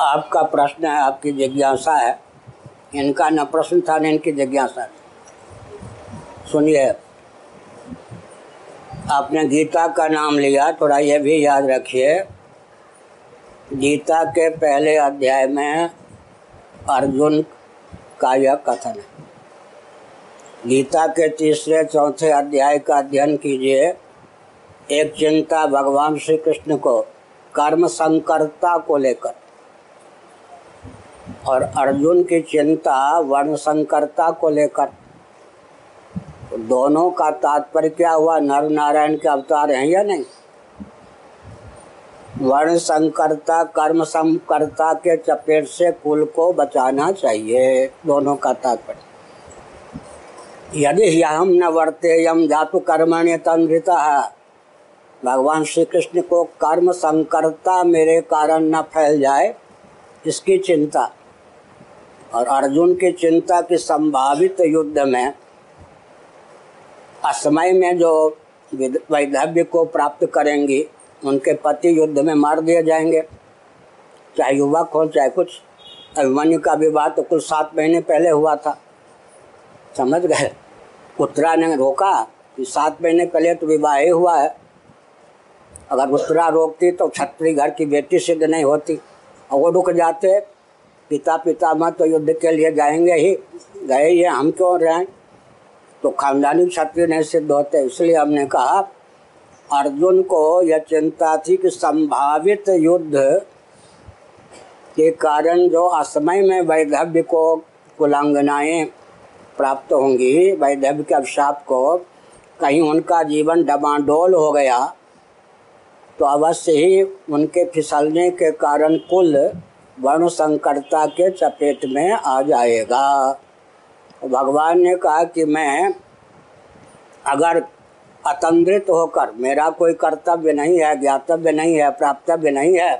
आपका प्रश्न है, आपकी जिज्ञासा है। इनका न प्रश्न था न इनकी जिज्ञासा। सुनिए, आपने गीता का नाम लिया, थोड़ा यह भी याद रखिए। गीता के पहले अध्याय में अर्जुन का यह कथन है। गीता के तीसरे, चौथे अध्याय का अध्ययन कीजिए। एक चिंता भगवान श्री कृष्ण को, कर्म संकरता को लेकर। और अर्जुन की चिंता वर्ण संकरता को लेकर। दोनों का तात्पर्य क्या हुआ? नर नारायण के अवतार हैं या नहीं? वर्ण संकरता कर्म संकरता के चपेट से कुल को बचाना चाहिए, दोनों का तात्पर्य। यदि हम न वर्ते, यम धातु कर्मण्य तंत्रिता भगवान श्री कृष्ण को कर्म संकरता मेरे कारण न फैल जाए, इसकी चिंता। और अर्जुन की चिंता की संभावित युद्ध में असमय में जो वैधव्य को प्राप्त करेंगी, उनके पति युद्ध में मार दिए जाएँगे। चाहे युवक हो, चाहे कुछ, अभिमन्यु का विवाह तो कुल सात महीने पहले हुआ था। समझ गए? उत्तरा ने रोका कि सात महीने पहले तो विवाह ही हुआ है। अगर उत्तरा रोकती तो छत्री घर की बेटी सिद्ध नहीं होती। और वो रुक जाते पिता पिता मत तो युद्ध के लिए जाएँगे ही। गए ये हम क्यों रहें? तो खानदानी क्षत्रिय नहीं सिद्ध होते इसलिए हमने कहा, अर्जुन को यह चिंता थी कि संभावित युद्ध के कारण जो असमय में वैधव्य को कुलांगनाएँ प्राप्त होंगी, वैधव्य के अभिशाप को कहीं उनका जीवन डबाडोल हो गया तो अवश्य ही उनके फिसलने के कारण कुल वर्ण संकरता के चपेट में आ जाएगा। भगवान ने कहा कि मैं अगर अतंत्रित होकर, मेरा कोई कर्तव्य नहीं है, ज्ञातव्य नहीं है, प्राप्तव्य नहीं है,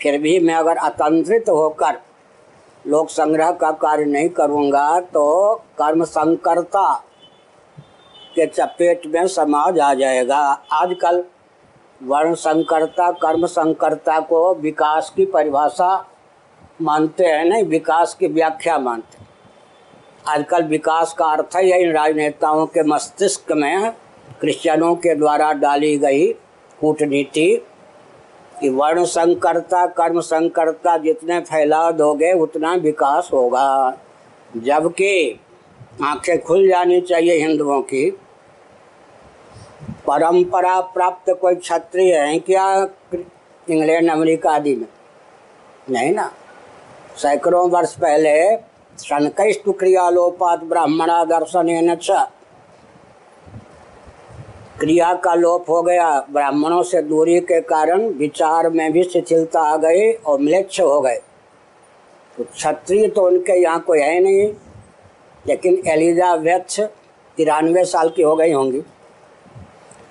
फिर भी मैं अगर अतंत्रित होकर लोक संग्रह का कार्य नहीं करूँगा तो कर्म संकरता के चपेट में समाज आ जाएगा। आजकल वर्ण संकरता कर्म संकरता को विकास की परिभाषा मानते हैं, नहीं, विकास की व्याख्या मानते आजकल विकास का अर्थ ही है, इन राजनेताओं के मस्तिष्क में क्रिश्चियनों के द्वारा डाली गई कूटनीति कि वर्ण संकरता, कर्म संकरता जितने फैला दोगे, उतना विकास होगा। जबकि आँखें खुल जानी चाहिए हिंदुओं की। परंपरा प्राप्त कोई क्षत्रिय है क्या इंग्लैंड, अमेरिका आदि में? नहीं ना। सैकड़ों वर्ष पहले शनकैस्तु क्रियालोपात ब्राह्मणा दर्शन क्रिया का लोप हो गया। ब्राह्मणों से दूरी के कारण विचार में भी शिथिलता आ गई और म्लेच्छ हो गए। तो क्षत्रिय तो उनके यहाँ कोई है नहीं, लेकिन एलिजाबेथ तिरानवे साल की हो गई होंगी।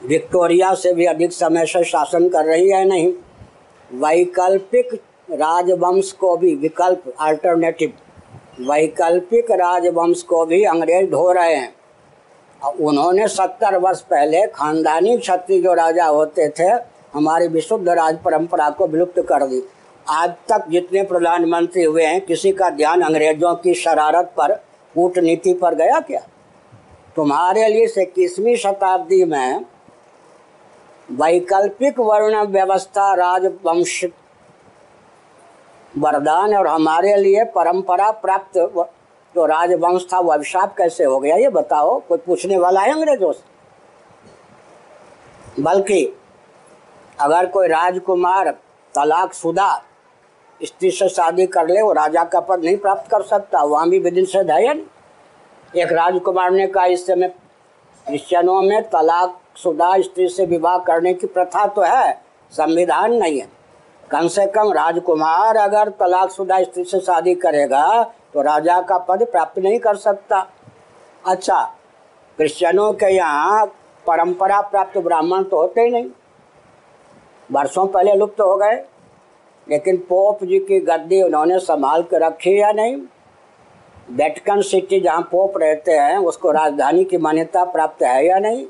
विक्टोरिया से भी अधिक समय से शासन कर रही है नहीं। वैकल्पिक राजवंश को भी विकल्प अल्टरनेटिव वैकल्पिक राजवंश को भी अंग्रेज़ ढो रहे हैं। और उन्होंने सत्तर वर्ष पहले खानदानी क्षत्रिय जो राजा होते थे, हमारी विशुद्ध राज परंपरा को विलुप्त कर दी। आज तक जितने प्रधानमंत्री हुए हैं, किसी का ध्यान अंग्रेज़ों की शरारत पर, कूटनीति पर गया क्या? तुम्हारे लिए इक्कीसवीं शताब्दी में वैकल्पिक वर्ण व्यवस्था राजवंश वरदान और हमारे लिए परंपरा प्राप्त जो राजवंश था वो अभिशाप कैसे हो गया, ये बताओ। कोई पूछने वाला है अंग्रेज़ों से? बल्कि अगर कोई राजकुमार तलाक शुदा स्त्री से शादी कर ले, वो राजा का पद नहीं प्राप्त कर सकता, वहाँ भी विधि से धैर्य एक राजकुमार ने कहा, इस समय क्रिश्चियनों में तलाक शुदा स्त्री से विवाह करने की प्रथा तो है, संविधान नहीं है। कम से कम राजकुमार अगर तलाकशुदा स्त्री से शादी करेगा तो राजा का पद प्राप्त नहीं कर सकता। अच्छा क्रिश्चियनों के यहाँ परंपरा प्राप्त ब्राह्मण तो होते ही नहीं। वर्षों पहले लुप्त तो हो गए, लेकिन पोप जी की गद्दी उन्होंने संभाल कर रखी या नहीं? वेटिकन सिटी जहाँ पोप रहते हैं, उसको राजधानी की मान्यता प्राप्त है या नहीं?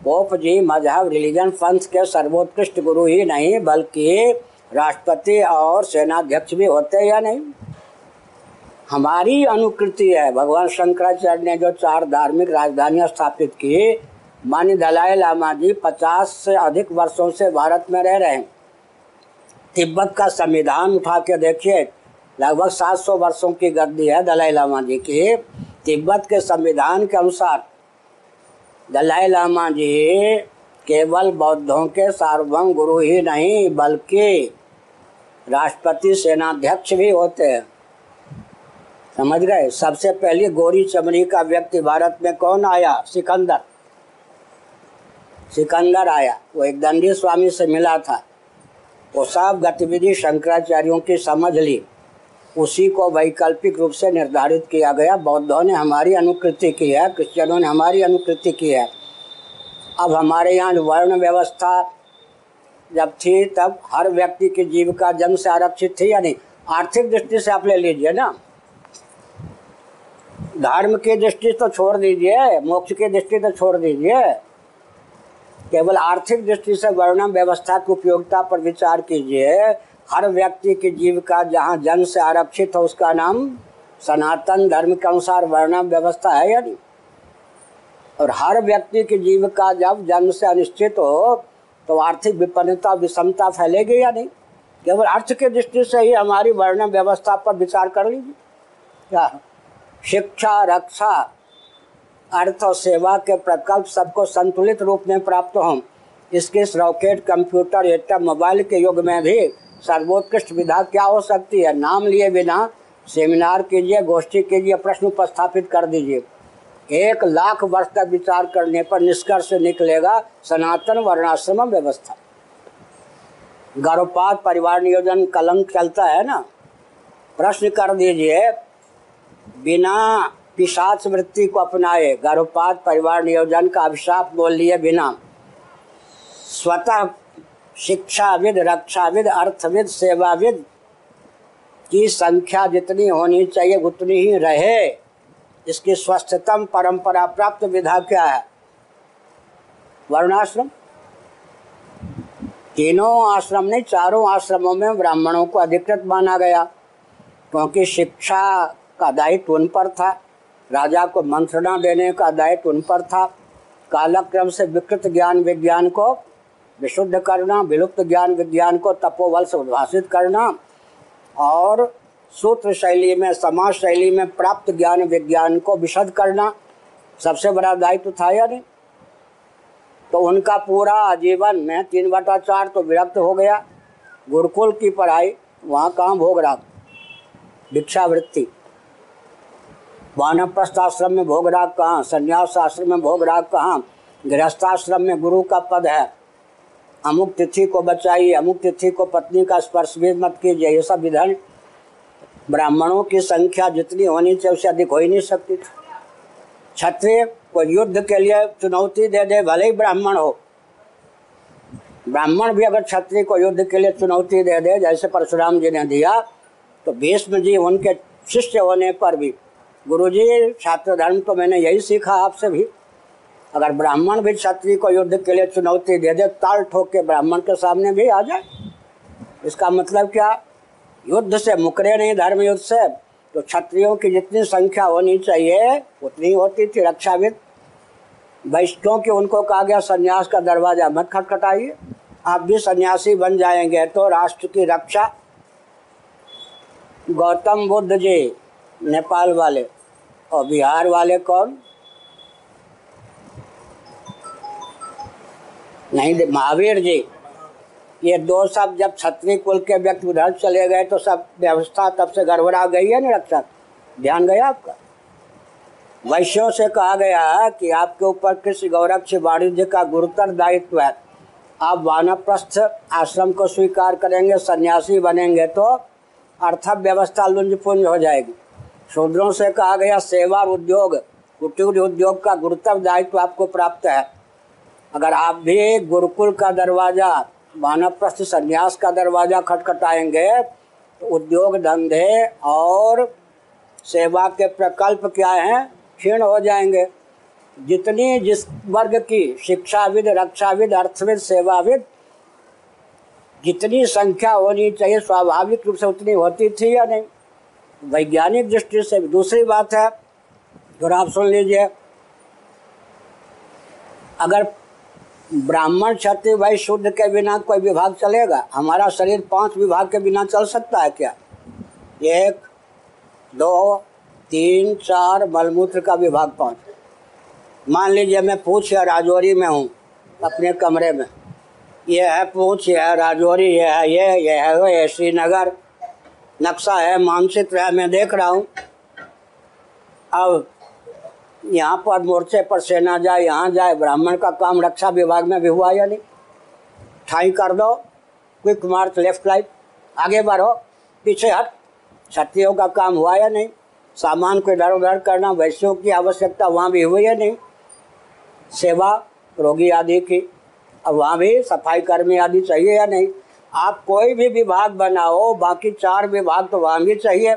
पोप जी मज़हब रिलीजन पंथ के सर्वोत्कृष्ट गुरु ही नहीं, बल्कि राष्ट्रपति और सेनाध्यक्ष भी होते या नहीं? हमारी अनुकृति है। भगवान शंकराचार्य ने जो चार धार्मिक राजधानियाँ स्थापित की, मानी दलाई लामा जी, पचास से अधिक वर्षों से भारत में रह रहे हैं। तिब्बत का संविधान उठा के देखिए, लगभग 700 वर्षों की गद्दी है दलाई लामा जी की। तिब्बत के संविधान के अनुसार, दलाई लामा जी केवल बौद्धों के सार्वभौम गुरु ही नहीं, बल्कि राष्ट्रपति सेनाध्यक्ष भी होते हैं। समझ गए? सबसे पहले गोरी चमड़ी का व्यक्ति भारत में कौन आया? सिकंदर। सिकंदर आया। वो एक दंडी स्वामी से मिला था। वो सब गतिविधि शंकराचार्यों की समझ ली। उसी को वैकल्पिक रूप से निर्धारित किया गया। बौद्धों ने हमारी अनुकृति की है, क्रिश्चियनों ने हमारी अनुकृति की है। अब हमारे यहाँ वर्ण व्यवस्था जब थी, तब हर व्यक्ति की जीविका जन्म से आरक्षित थी या नहीं आर्थिक दृष्टि से आप ले लीजिए ना। धर्म की दृष्टि तो छोड़ दीजिए, मोक्ष की दृष्टि तो छोड़ दीजिए। केवल आर्थिक दृष्टि से वर्णम व्यवस्था की उपयोगिता पर विचार कीजिए। हर व्यक्ति की जीविका जहाँ जन्म से आरक्षित हो, उसका नाम सनातन धर्म के अनुसार वर्णम व्यवस्था है या नहीं और हर व्यक्ति की जीविका जब जन्म से अनिश्चित हो तो आर्थिक विपन्नता, विषमता फैलेगी या नहीं? केवल अर्थ की दृष्टि से ही हमारी वर्ण व्यवस्था पर विचार कर लीजिए। क्या शिक्षा, रक्षा, अर्थ और सेवा के प्रकल्प सबको संतुलित रूप में प्राप्त हों। इसके रॉकेट, कंप्यूटर एटम मोबाइल के युग में भी सर्वोत्कृष्ट विधा क्या हो सकती है? नाम लिए बिना सेमिनार कीजिए, गोष्ठी कीजिए, प्रश्न उपस्थापित कर दीजिए। एक लाख वर्ष तक विचार करने पर निष्कर्ष निकलेगा सनातन वर्णाश्रम व्यवस्था। गर्भपात परिवार नियोजन कलंक चलता है ना? प्रश्न कर दीजिए, बिना पिशाच वृत्ति को अपनाए गर्भपात परिवार नियोजन का अभिशाप बोल लिए बिना, स्वतः शिक्षाविद, रक्षाविद, अर्थविद, सेवाविद की संख्या जितनी होनी चाहिए उतनी ही रहे। इसकी स्वस्थतम परंपरा प्राप्त विधा क्या है? वर्णाश्रम? तीनों आश्रम नहीं, चारों आश्रमों में ब्राह्मणों को अधिकृत माना गया, क्योंकि शिक्षा का दायित्व उन पर था, राजा को मंत्रणा देने का दायित्व उन पर था, कालक्रम से विकृत ज्ञान विज्ञान को विशुद्ध करना, विलुप्त ज्ञान विज्ञान को तपोबल से उद्भाषित करना, और सूत्र शैली में, समाज शैली में प्राप्त ज्ञान, विज्ञान को विशद करना सबसे बड़ा दायित्व था या नहीं? तो उनका पूरा आजीवन, में तीन बटा चार तो विरक्त हो गया। गुरुकुल की पढ़ाई, वहाँ कहाँ भोग रहा भिक्षावृत्ति। वानप्रस्थ आश्रम में भोग राग कहाँ? संन्यास आश्रम में भोग राग कहाँ? गृहस्थाश्रम में गुरु का पद है। अमुक तिथि को बचाइए, अमुक तिथि को पत्नी का स्पर्श भी मत कीजिए, ये सब विधान ब्राह्मणों की संख्या जितनी होनी चाहिए, उससे अधिक हो ही नहीं सकती थी। क्षत्रिय को युद्ध के लिए चुनौती दे दे, भले ही ब्राह्मण हो। ब्राह्मण भी अगर क्षत्रिय को युद्ध के लिए चुनौती दे दे, जैसे परशुराम जी ने दिया तो भीष्म जी उनके शिष्य होने पर भी गुरु जी छात्र धर्म तो मैंने यही सीखा आपसे भी। अगर ब्राह्मण भी क्षत्रिय को युद्ध के लिए चुनौती दे दे, ताल ठोक के ब्राह्मण के सामने भी आ जाए। इसका मतलब क्या? युद्ध से मुकरे नहीं, धर्म युद्ध से। तो क्षत्रियों की जितनी संख्या होनी चाहिए, उतनी होती थी रक्षाविद। वैष्णव के उनको कहा गया, संन्यास का दरवाज़ा मत खटखटाइए। आप भी सन्यासी बन जाएँगे तो राष्ट्र की रक्षा। गौतम बुद्ध जी, नेपाल वाले। और बिहार वाले कौन? नहीं, महावीर जी। ये दो सब जब छत्री कुल के व्यक्ति उधर चले गए तो सब व्यवस्था तब से गड़बड़ा गई है ना रक्षा ध्यान गया आपका? वैश्यों से कहा गया कि आपके ऊपर कृषि गौरक्ष वाणिज्य का गुरुतर दायित्व है। आप वानप्रस्थ आश्रम को स्वीकार करेंगे, सन्यासी बनेंगे तो अर्थव्यवस्था लुंजपुंज हो जाएगी। शूद्रों से कहा गया, सेवा और उद्योग, कुटीर उद्योग का गुरुतर दायित्व आपको प्राप्त है। अगर आप भी गुरुकुल का दरवाज़ा वानप्रस्थ संन्यास का दरवाज़ा खटखटाएँगे तो उद्योग धंधे और सेवा के प्रकल्प क्या हैं, क्षीण हो जाएँगे। जितनी जिस वर्ग की शिक्षाविद, रक्षाविद, अर्थविद, सेवाविद, जितनी संख्या होनी चाहिए, स्वाभाविक रूप से उतनी होती थी या नहीं? वैज्ञानिक दृष्टि से दूसरी बात है और आप सुन लीजिए। अगर ब्राह्मण क्षत्रिय भाई शुद्ध के बिना कोई विभाग चलेगा? हमारा शरीर पाँच विभाग के बिना चल सकता है क्या? एक, दो, तीन, चार मलमूत्र का विभाग पाँच। मान लीजिए मैं पूछ या राजौरी में हूँ, अपने कमरे में। यह है पूछ, ये है राजौरी यह है ये यह है वो, ये श्रीनगर। नक्शा है, मानचित्र है, मैं देख रहा हूँ। अब यहाँ पर मोर्चे पर सेना जाए, यहाँ जाए, ब्राह्मण का काम रक्षा विभाग में भी हुआ या नहीं? ठाई कर दो क्विक मार्च लेफ़्ट राइट आगे बढ़ो, पीछे हट। क्षत्रियों का काम हुआ या नहीं? सामान को इधर उधर करना, वैश्यों की आवश्यकता वहाँ भी हुई या नहीं? सेवा, रोगी आदि की, अब वहाँ भी सफ़ाई कर्मी आदि चाहिए या नहीं? आप कोई भी विभाग बनाओ, बाकी चार विभाग तो वहाँ भी चाहिए।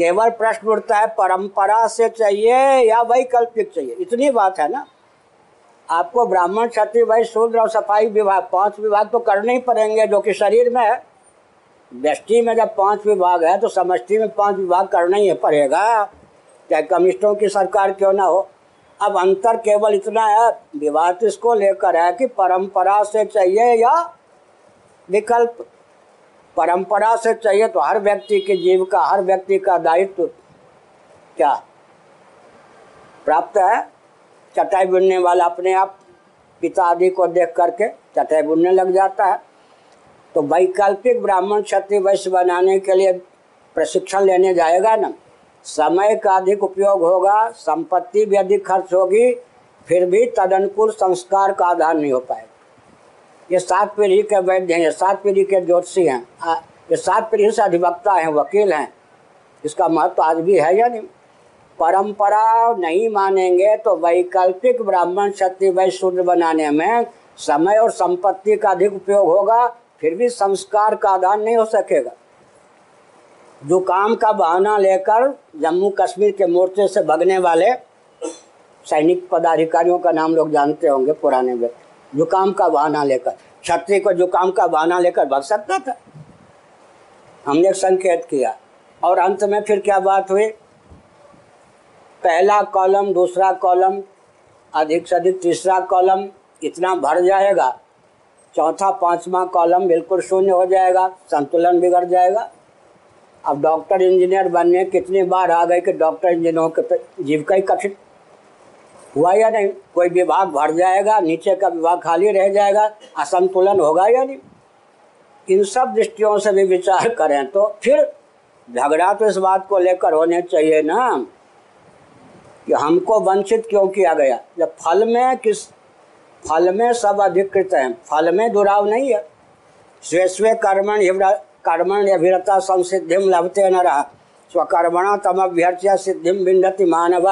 केवल प्रश्न उठता है, परंपरा से चाहिए या वैकल्पिक चाहिए? इतनी बात है ना? आपको ब्राह्मण, क्षत्रिय, वैश्य, शूद्र और सफ़ाई विभाग, पाँच विभाग तो करने ही पड़ेंगे, जो कि शरीर में है। व्यष्टि में जब पाँच विभाग है तो समष्टि में पाँच विभाग करना ही पड़ेगा। चाहे कम्युनिस्टों की सरकार क्यों ना हो। अब अंतर केवल इतना है, विवाद इसको लेकर है कि परंपरा से चाहिए या विकल्प। परंपरा से चाहिए तो हर व्यक्ति के जीव का, हर व्यक्ति का दायित्व क्या? प्राप्त है? चटाई बुनने वाला अपने आप, पिता आदि को देख करके चटाई बुनने लग जाता है। तो वैकल्पिक ब्राह्मण क्षत्रिय वैश्य बनाने के लिए प्रशिक्षण लेने जाएगा ना? समय का अधिक उपयोग होगा, संपत्ति भी अधिक खर्च होगी, फिर भी तदनुकूल संस्कार का आधार नहीं हो पाएगा। ये सात पीढ़ी के वैद्य हैं, ये सात पीढ़ी के ज्योतिषी हैं। ये सात पीढ़ी से अधिवक्ता हैं, वकील हैं। इसका महत्व आज भी है या नहीं? परंपरा नहीं मानेंगे तो वैकल्पिक ब्राह्मण क्षत्रिय वैश्य बनाने में समय और संपत्ति का अधिक उपयोग होगा, फिर भी संस्कार का आदान नहीं हो सकेगा। जो काम का बहाना लेकर जम्मू कश्मीर के मोर्चे से भगने वाले सैनिक पदाधिकारियों का नाम लोग जानते होंगे, पुराने व्यक्ति। जुकाम का बहाना लेकर। छत्री को जुकाम का बहाना लेकर भग सकता था। हमने संकेत किया। और अंत में फिर क्या बात हुई? पहला कॉलम, दूसरा कॉलम, अधिक से अधिक तीसरा कॉलम, इतना भर जाएगा। चौथा, पांचवा कॉलम बिल्कुल शून्य हो जाएगा, संतुलन बिगड़ जाएगा। अब डॉक्टर इंजीनियर बनने कितनी बार आ गए कि डॉक्टर इंजीनियरों के जीविका ही कठिन। हुआ या नहीं? कोई विभाग भर जाएगा, नीचे का विभाग खाली रह जाएगा, असंतुलन होगा या नहीं? इन सब दृष्टियों से भी विचार करें तो फिर झगड़ा तो इस बात को लेकर होने चाहिए ना। कि हमको वंचित क्यों किया गया? जब फल में किस, फल में सब अधिकृत हैं, फल में दुराव नहीं है। स्वे स्वे कर्मण कर्मण अभिरता संसिधिम लभते न रहा स्वकर्मणा तमभ्यर्च्य सिद्धि बिंदति मानव।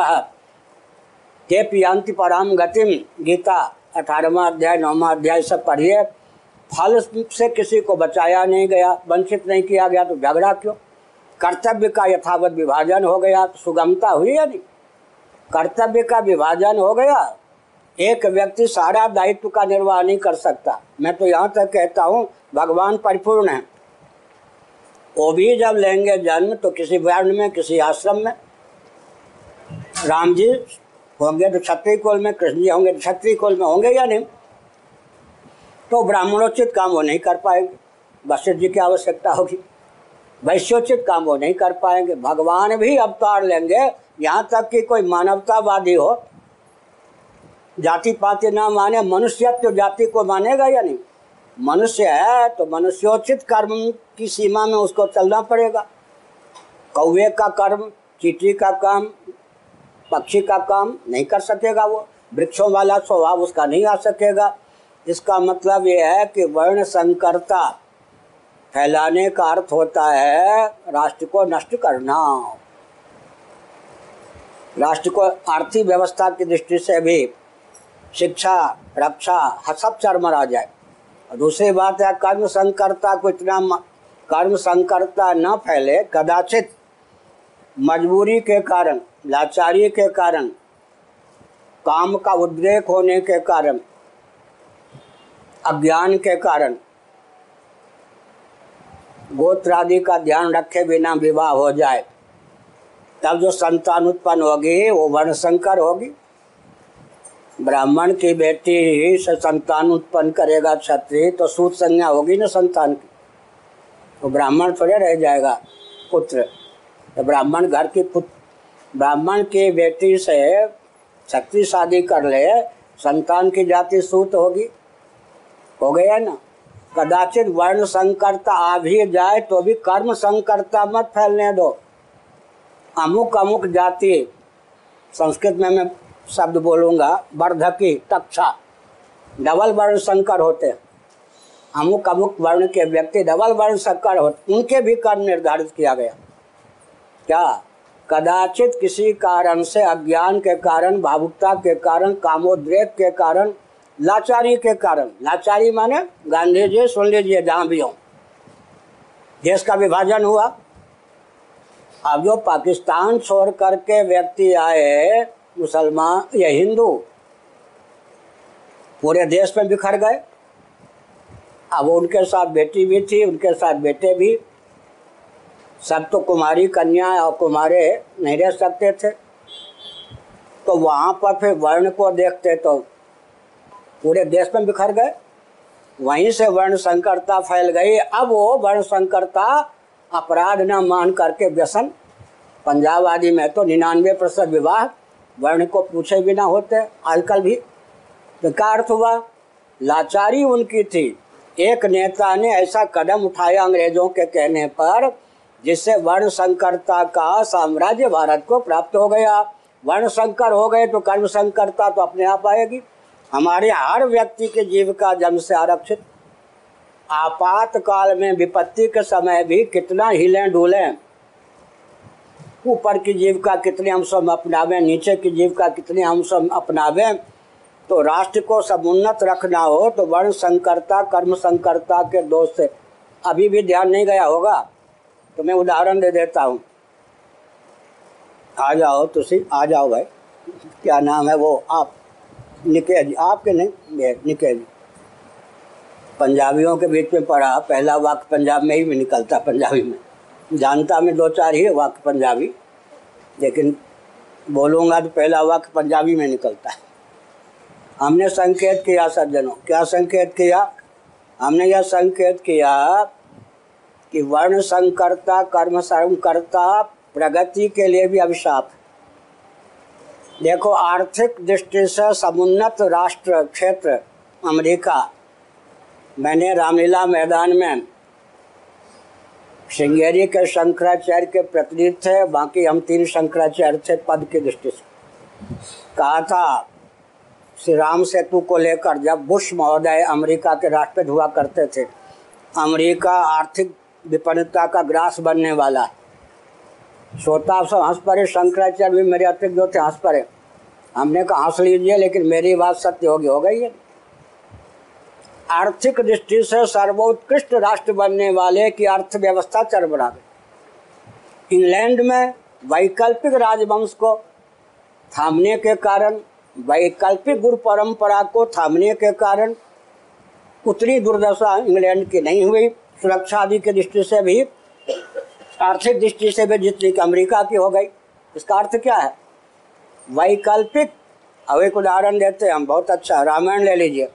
ते पियांति पराम गतिम, गीता, अठारहवा अध्याय, नौवा अध्याय सब पढ़िए। फल से किसी को बचाया नहीं गया, वंचित नहीं किया गया तो झगड़ा क्यों? कर्तव्य का यथावत विभाजन हो गया तो सुगमता हुई या नहीं? कर्तव्य का विभाजन हो गया, एक व्यक्ति सारा दायित्व का निर्वाह नहीं कर सकता। मैं तो यहाँ तक कहता हूँ, भगवान परिपूर्ण है। वो भी जब लेंगे जन्म तो किसी वर्ण में, किसी आश्रम में। राम जी होंगे तो क्षत्रिय कुल में कृष्ण जी होंगे तो क्षत्रिय कुल में होंगे या नहीं? तो ब्राह्मणोचित काम वो नहीं कर पाएँगे। वशिष्ठ जी की आवश्यकता होगी। वैश्योचित काम वो नहीं कर पाएँगे। भगवान भी अवतार लेंगे। यहाँ तक कि कोई मानवतावादी हो जाति पाति ना माने मनुष्य तो जाति को मानेगा या नहीं? मनुष्य है तो मनुष्योचित कर्म की सीमा में उसको चलना पड़ेगा। कौवे का कर्म, चीटी का काम पक्षी का काम नहीं कर सकेगा वो। वृक्षों वाला स्वभाव उसका नहीं आ सकेगा। इसका मतलब ये है कि वर्ण संकरता फैलाने का अर्थ होता है राष्ट्र को नष्ट करना। राष्ट्र को आर्थिक व्यवस्था की दृष्टि से भी शिक्षा, रक्षा सब चरमरा जाए। और दूसरी बात है, कर्म संकरता को इतना कर्म संकरता न फैले, कदाचित मजबूरी के कारण, लाचारी के कारण, काम का उद्रेक होने के कारण, अज्ञान के कारण। गोत्र आदि का ध्यान रखे बिना विवाह हो जाए, तब जो संतान उत्पन्न होगी, वो वर्ण संकर होगी। ब्राह्मण की बेटी ही से संतान उत्पन्न करेगा, क्षत्रिय तो सूत संज्ञा होगी ना संतान की। तो ब्राह्मण थोड़े रह जाएगा, पुत्र। तो ब्राह्मण घर की पुत्र ब्राह्मण की बेटी से शक्ति शादी कर ले, संतान की जाति सूत होगी। हो गया ना? कदाचित वर्ण संकरता आ भी जाए तो भी कर्म संकरता मत फैलने दो। अमुक अमुक जाति, संस्कृत में मैं शब्द बोलूँगा, वर्धकी, तक्षा, डबल वर्ण संकर होते अमुक अमुक वर्ण के व्यक्ति डबल वर्ण संकर होते उनके भी कर्म निर्धारित किया गया। क्या? कदाचित किसी कारण से अज्ञान के कारण, भावुकता के कारण कामोद्रेक के कारण, लाचारी के कारण। लाचारी माने गांधी जी सुन लीजिए जहाँ भी हो। देश का विभाजन हुआ। अब जो पाकिस्तान छोड़ करके व्यक्ति आए, मुसलमान, या हिंदू, पूरे देश में बिखर गए। अब उनके साथ बेटी भी थी, उनके साथ बेटे भी। सब तो कुमारी कन्या और कुमारे नहीं रह सकते थे। तो वहाँ पर फिर वर्ण को देखते तो पूरे देश में बिखर गए। वहीं से वर्ण संकरता फैल गई। अब वो वर्ण संकरता अपराध न मान करके व्यसन। पंजाब आदि में तो निन्यानवे प्रतिशत विवाह वर्ण को पूछे बिना होते, आजकल भी। तो क्या अर्थ हुआ? लाचारी उनकी थी। एक नेता ने ऐसा कदम उठाया अंग्रेज़ों के कहने पर जिससे वर्ण संकरता का साम्राज्य भारत को प्राप्त हो गया। वर्ण संकर हो गए तो कर्म संकरता तो अपने आप आएगी। हमारे हर व्यक्ति के जीविका जन्म से आरक्षित। आपातकाल में विपत्ति के समय भी कितना हिलें डुलें। ऊपर की जीविका कितने अंश हम अपनावें, नीचे की जीविका कितने अंश हम अपनावें। तो राष्ट्र को समुन्नत रखना हो तो वर्ण संकरता कर्म संकरता के दोष से अभी भी ध्यान नहीं गया होगा। तो मैं उदाहरण दे देता हूँ। आ जाओ तुसी, आ जाओ भाई। क्या नाम है वो? आप निके जी आपके नहीं निके जी पंजाबियों के बीच में पढ़ा, पहला वाक्य पंजाब में ही में निकलता पंजाबी में। जानता मैं दो चार ही वाक्य पंजाबी, लेकिन बोलूँगा तो पहला वाक्य पंजाबी में निकलता है। हमने संकेत किया, सज्जनों, क्या संकेत किया? हमने यह संकेत किया कि वर्ण संकरता, कर्म संकरता प्रगति के लिए भी अभिशाप देखो, आर्थिक दृष्टि से समुन्नत राष्ट्र क्षेत्र अमेरिका, मैंने रामलीला मैदान में श्रृंगेरी के शंकराचार्य के प्रतिनिधि थे, बाकी हम तीन शंकराचार्य थे पद की दृष्टि से। कहा था, श्री राम सेतु को लेकर जब बुश महोदय अमेरिका के राष्ट्रपति हुआ करते थे, अमेरिका आर्थिक विपन्नता का ग्रास बनने वाला है। श्रोता सब हंस पड़े, शंकराचार्य भी मेरे अतिरिक्त जो थे हंस पड़े। हमने कहा, हंस लीजिए, लेकिन मेरी बात सत्य होगी, हो गई है। आर्थिक दृष्टि से सर्वोत्कृष्ट राष्ट्र बनने वाले की अर्थव्यवस्था चरमरा गई इंग्लैंड में वैकल्पिक राजवंश को थामने के कारण, वैकल्पिक गुरु परंपरा को थामने के कारण उतनी दुर्दशा इंग्लैंड की नहीं हुई। सुरक्षा आदि की दृष्टि से भी, आर्थिक दृष्टि से भी जितनी की अमरीका की हो गई, इसका अर्थ क्या है? वैकल्पिक, अब एक उदाहरण देते हैं, हम बहुत अच्छा रामायण ले लीजिए।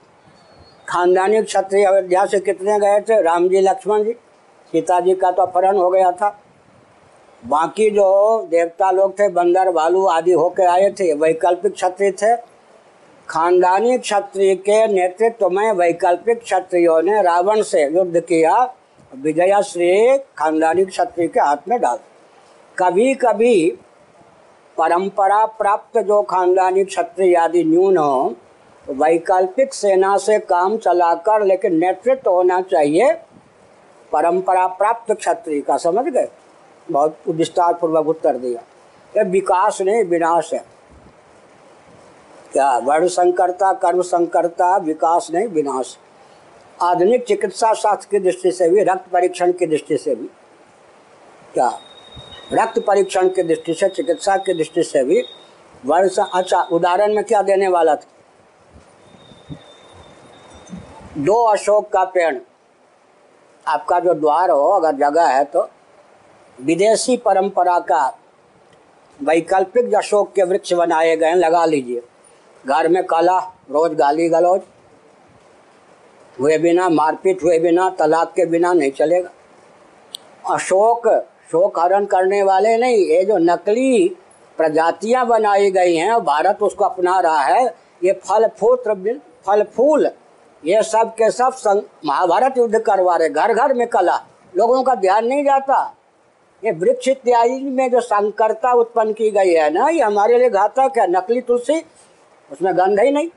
खानदानी क्षत्रिय अयोध्या से कितने गए थे? राम जी लक्ष्मण जी। सीता जी का तो अपहरण हो गया था। बाकी जो देवता लोग थे, बंदर, भालू आदि होकर आए थे, वैकल्पिक क्षत्रिय थे। खानदानी क्षत्रिय के नेतृत्व में वैकल्पिक क्षत्रियों ने रावण से युद्ध किया। विजया श्री खानदानी क्षत्रिय के हाथ में डाल। कभी कभी परंपरा प्राप्त जो खानदानी क्षत्रिय आदि न्यून हो, वैकल्पिक सेना से काम चलाकर लेकिन नेतृत्व होना चाहिए। परंपरा प्राप्त क्षत्रिय का समझ गए? बहुत विस्तार पूर्वक उत्तर दिया। ये विकास नहीं, विनाश है। क्या? वर्ण संकरता, कर्म संकरता, विकास नहीं, विनाश। आधुनिक चिकित्सा शास्त्र की दृष्टि से भी, रक्त परीक्षण की दृष्टि से भी, क्या? रक्त परीक्षण की दृष्टि से, चिकित्सा की दृष्टि से भी वर्ण अच्छा उदाहरण में क्या देने वाला था? दो अशोक का पेड़। आपका जो द्वार हो, अगर जगह है तो विदेशी परंपरा का वैकल्पिक अशोक के वृक्ष बनाए गए लगा लीजिए। घर में कला, रोज गाली गलौज। हुए बिना मारपीट, हुए बिना तलाक के बिना नहीं चलेगा। अशोक, शोक हरण करने वाले नहीं, ये जो नकली प्रजातियाँ बनाई गई हैं भारत उसको अपना रहा है, ये फल, फूल फल, फूल, ये सब के सब संग महाभारत युद्ध करवा रहे घर घर में कला। लोगों का ध्यान नहीं जाता। ये वृक्ष इत्यादि में जो संकरता उत्पन्न की गई है ना, ये हमारे लिए घातक है। नकली तुलसी उसमें गंध ही नहीं।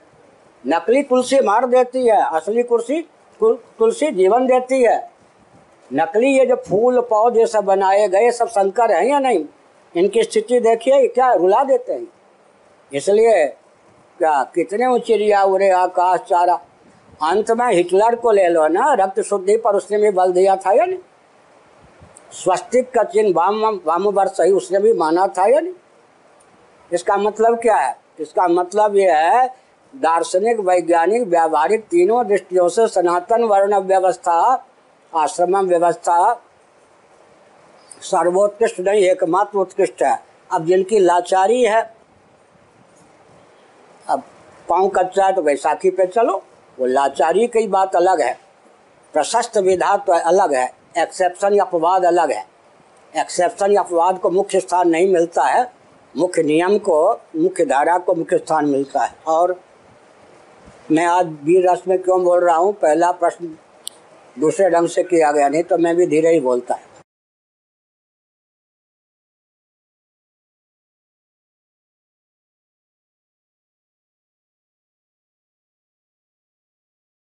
नकली तुलसी मार देती है, असली कुर्सी तुलसी जीवन देती है। नकली ये जो फूल, पौधे सब बनाए गए, सब संकर हैं या नहीं? इनकी स्थिति देखिए क्या रुला देते हैं। इसलिए क्या कितने चिड़िया उड़े आकाश चारा। अंत में हिटलर को ले लो ना, रक्त शुद्धि पर उसने भी बल दिया था या नहीं? स्वस्तिक का चिन्ह वाम वाम वर्ष ही उसने भी माना था या नहीं? इसका मतलब क्या है? इसका मतलब यह है, दार्शनिक, वैज्ञानिक, व्यावहारिक तीनों दृष्टियों से सनातन वर्ण व्यवस्था आश्रम व्यवस्था सर्वोत्कृष्ट नहीं, एकमात्र उत्कृष्ट है। अब जिनकी लाचारी है, अब पाँव कच्चा है तो वैसाखी पे चलो, वो लाचारी की बात अलग है। प्रशस्त विधा तो अलग है, एक्सेप्शन या अपवाद अलग है। एक्सेप्शन या अपवाद को मुख्य स्थान नहीं मिलता है। मुख्य नियम को, मुख्य धारा को मुख्य स्थान मिलता है। और मैं आज वीर रस में क्यों बोल रहा हूँ? पहला प्रश्न दूसरे ढंग से किया गया, नहीं तो मैं भी धीरे ही बोलता है।